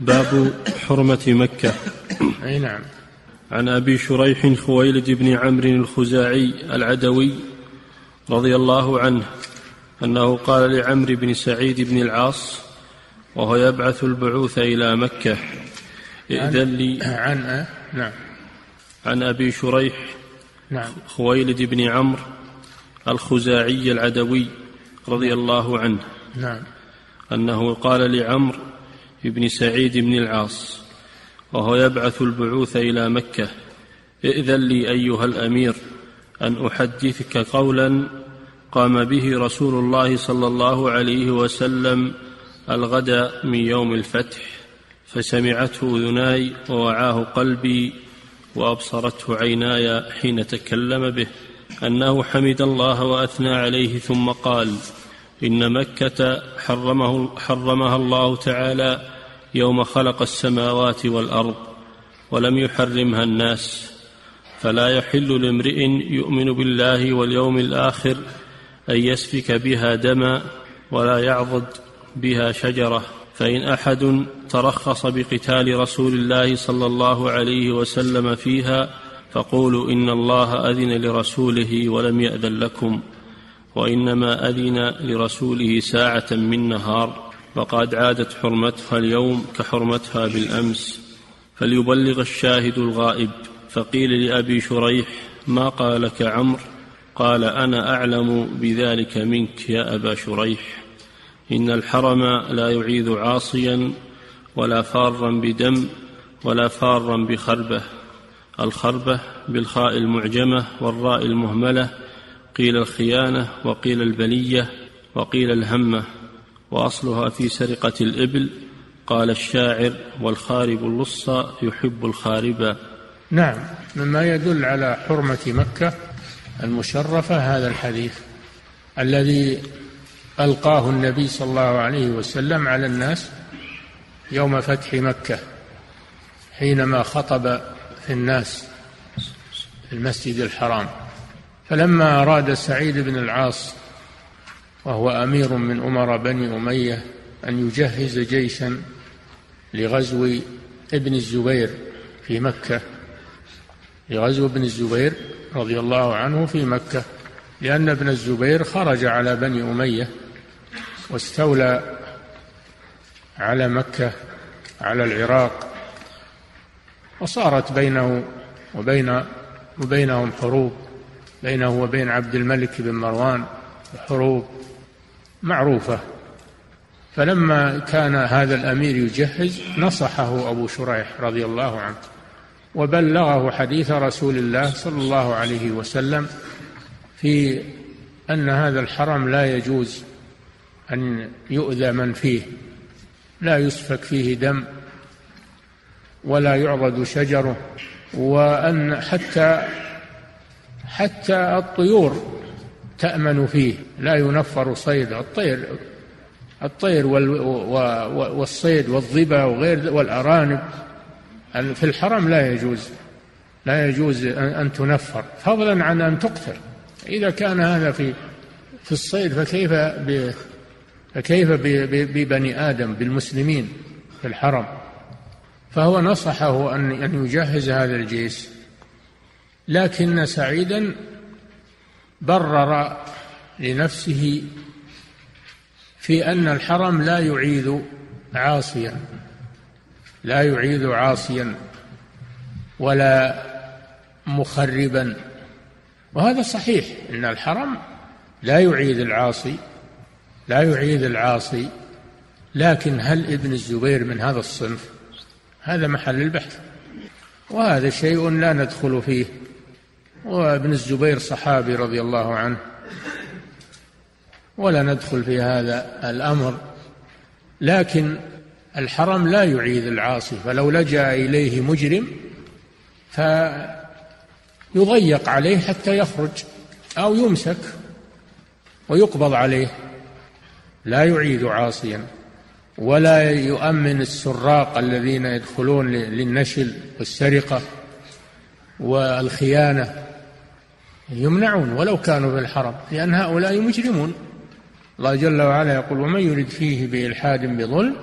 باب حرمة مكة. أي نعم. عن أبي شريح خويلد بن عمرو الخزاعي العدوي رضي الله عنه أنه قال لعمرو بن سعيد بن العاص وهو يبعث البعوث إلى مكة. ائذن لي عن نعم. عن أبي شريح نعم. خويلد بن عمرو الخزاعي العدوي رضي الله عنه. نعم. أنه قال لعمرو بن سعيد بن العاص وهو يبعث البعوث إلى مكة. ائذن لي أيها الأمير أن أحدثك قولا قام به رسول الله صلى الله عليه وسلم الغد من يوم الفتح فسمعته اذناي ووعاه قلبي وأبصرته عيناي حين تكلم به. أنه حمد الله وأثنى عليه ثم قال إن مكة حرمه حرمها الله تعالى يوم خلق السماوات والأرض ولم يحرمها الناس فلا يحل لامرئ يؤمن بالله واليوم الآخر أن يسفك بها دما ولا يعضد بها شجرة. فإن أحد ترخص بقتال رسول الله صلى الله عليه وسلم فيها فقولوا إن الله أذن لرسوله ولم يأذن لكم وإنما أذن لرسوله ساعة من نهار. وقد عادت حرمتها اليوم كحرمتها بالأمس. فليبلغ الشاهد الغائب فقيل لأبي شريح ما قال لك عمرو؟ قال أنا أعلم بذلك منك يا أبا شريح. إن الحرم لا يعيذ عاصيا ولا فارا بدم ولا فارا بخربة. الخربة بالخاء المعجمة والراء المهملة قيل الخيانة وقيل البلية وقيل الهمة. وأصلها في سرقة الإبل قال الشاعر والخارب اللص يحب الخاربا نعم مما يدل على حرمة مكة المشرفة هذا الحديث الذي ألقاه النبي صلى الله عليه وسلم على الناس يوم فتح مكة حينما خطب في الناس في المسجد الحرام. فلما أراد سعيد بن العاص وهو أمير من أمراء بني أمية أن يجهز جيشا لغزو ابن الزبير في مكة. لغزو ابن الزبير رضي الله عنه في مكة. لأن ابن الزبير خرج على بني أمية واستولى على مكة على العراق. وصارت بينه وبين وبينهم حروب بينه وبين عبد الملك بن مروان حروب معروفة. فلما كان هذا الأمير يجهز نصحه أبو شريح رضي الله عنه وبلغه حديث رسول الله صلى الله عليه وسلم في أن هذا الحرم لا يجوز أن يؤذى من فيه لا يسفك فيه دم ولا يعضد شجره وأن حتى حتى الطيور تأمن فيه لا ينفر صيد. الطير الطير والصيد والظبا وغير والأرانب. في الحرم لا يجوز لا يجوز أن تنفر فضلا عن أن تقتل إذا كان هذا في في الصيد فكيف ب فكيف ببني آدم بالمسلمين في الحرم؟ فهو نصحه أن أن يجهز هذا الجيش. لكن سعيدا برر لنفسه في أن الحرم لا يعيذ عاصيا لا يعيذ عاصيا ولا مخربا. وهذا صحيح إن الحرم لا يعيذ العاصي لا يعيذ العاصي. لكن هل ابن الزبير من هذا الصنف؟ هذا محل البحث. وهذا شيء لا ندخل فيه. وابن الزبير صحابي رضي الله عنه. ولا ندخل في هذا الأمر لكن الحرم لا يعيذ العاصي فلو لجأ إليه مجرم فيضيق عليه حتى يخرج أو يمسك ويقبض عليه. لا يعيد عاصيا ولا يؤمن السراق الذين يدخلون للنشل والسرقة والخيانة. يمنعون ولو كانوا في الحرم لأن هؤلاء مجرمون. الله جل وعلا يقول ومن يرد فيه بإلحاد بظلم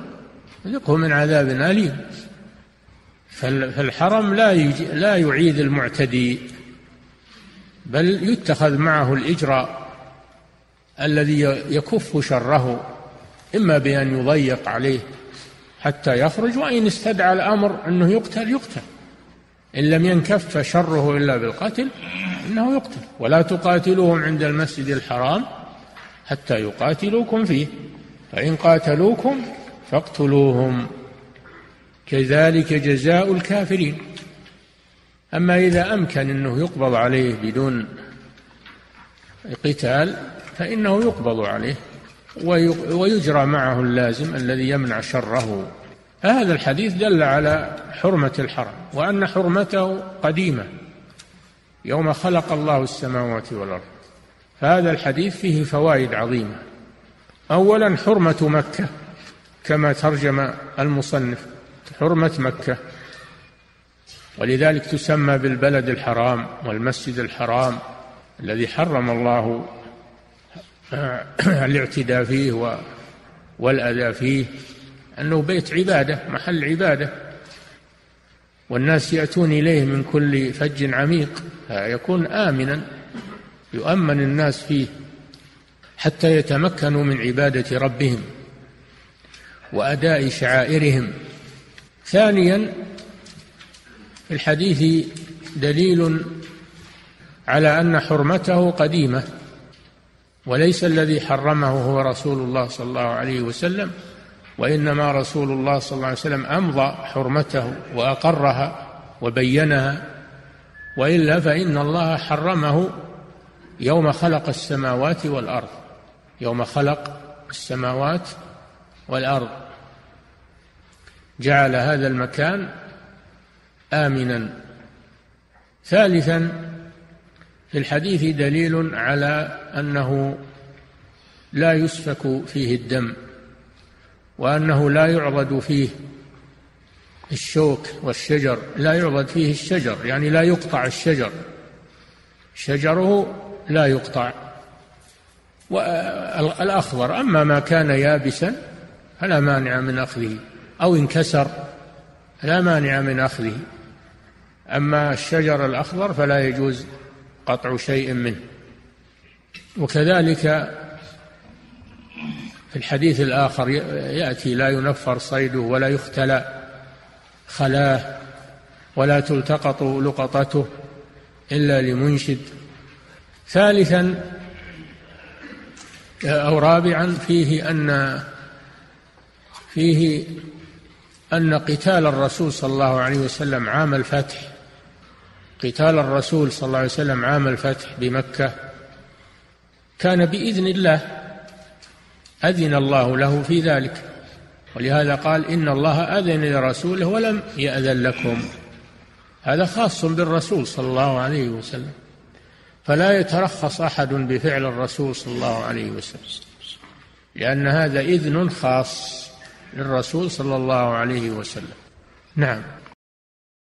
ذقه من عذاب أليم. فالحرم لا لا يعيد المعتدي بل يتخذ معه الإجراء الذي يكف شره إما بأن يضيق عليه حتى يخرج وإن استدعى الأمر أنه يقتل يقتل. إن لم ينكف شره إلا بالقتل إنه يقتل. ولا تقاتلوهم عند المسجد الحرام حتى يقاتلوكم فيه. فإن قاتلوكم فاقتلوهم. كذلك جزاء الكافرين. أما إذا أمكن أنه يقبض عليه بدون قتال فإنه يقبض عليه. ويجرى معه اللازم الذي يمنع شره. هذا الحديث دل على حرمة الحرم وأن حرمته قديمة يوم خلق الله السماوات والأرض. فهذا الحديث فيه فوائد عظيمة. أولا حرمة مكة كما ترجم المصنف حرمة مكة. ولذلك تسمى بالبلد الحرام والمسجد الحرام الذي حرم الله الاعتداء فيه والأذى فيه. أنه بيت عبادة محل عبادة. والناس يأتون إليه من كل فج عميق فيكون آمنا يؤمن الناس فيه حتى يتمكنوا من عبادة ربهم وأداء شعائرهم. ثانيا في الحديث دليل على أن حرمته قديمة وليس الذي حرمه هو رسول الله صلى الله عليه وسلم. وإنما رسول الله صلى الله عليه وسلم أمضى حرمته وأقرها وبينها وإلا فإن الله حرمه يوم خلق السماوات والأرض يوم خلق السماوات والأرض. جعل هذا المكان آمنا. ثالثا في الحديث دليل على أنه لا يسفك فيه الدم. وأنه لا يعضد فيه الشوك والشجر لا يعضد فيه الشجر يعني لا يقطع الشجر. شجره لا يقطع. والأخضر أما ما كان يابسا فلا مانع من أخذه أو انكسر لا مانع من أخذه. أما الشجر الأخضر فلا يجوز قطع شيء منه. وكذلك في الحديث الآخر يأتي لا ينفر صيده ولا يختلى خلاه ولا تلتقط لقطته إلا لمنشد. ثالثا أو رابعا فيه أن فيه أن قتال الرسول صلى الله عليه وسلم عام الفتح قتال الرسول صلى الله عليه وسلم عام الفتح بمكة كان بإذن الله أذن الله له في ذلك. ولهذا قال إن الله أذن لرسوله ولم يأذن لكم. هذا خاص بالرسول صلى الله عليه وسلم. فلا يترخص أحد بفعل الرسول صلى الله عليه وسلم. لأن هذا إذن خاص للرسول صلى الله عليه وسلم. نعم.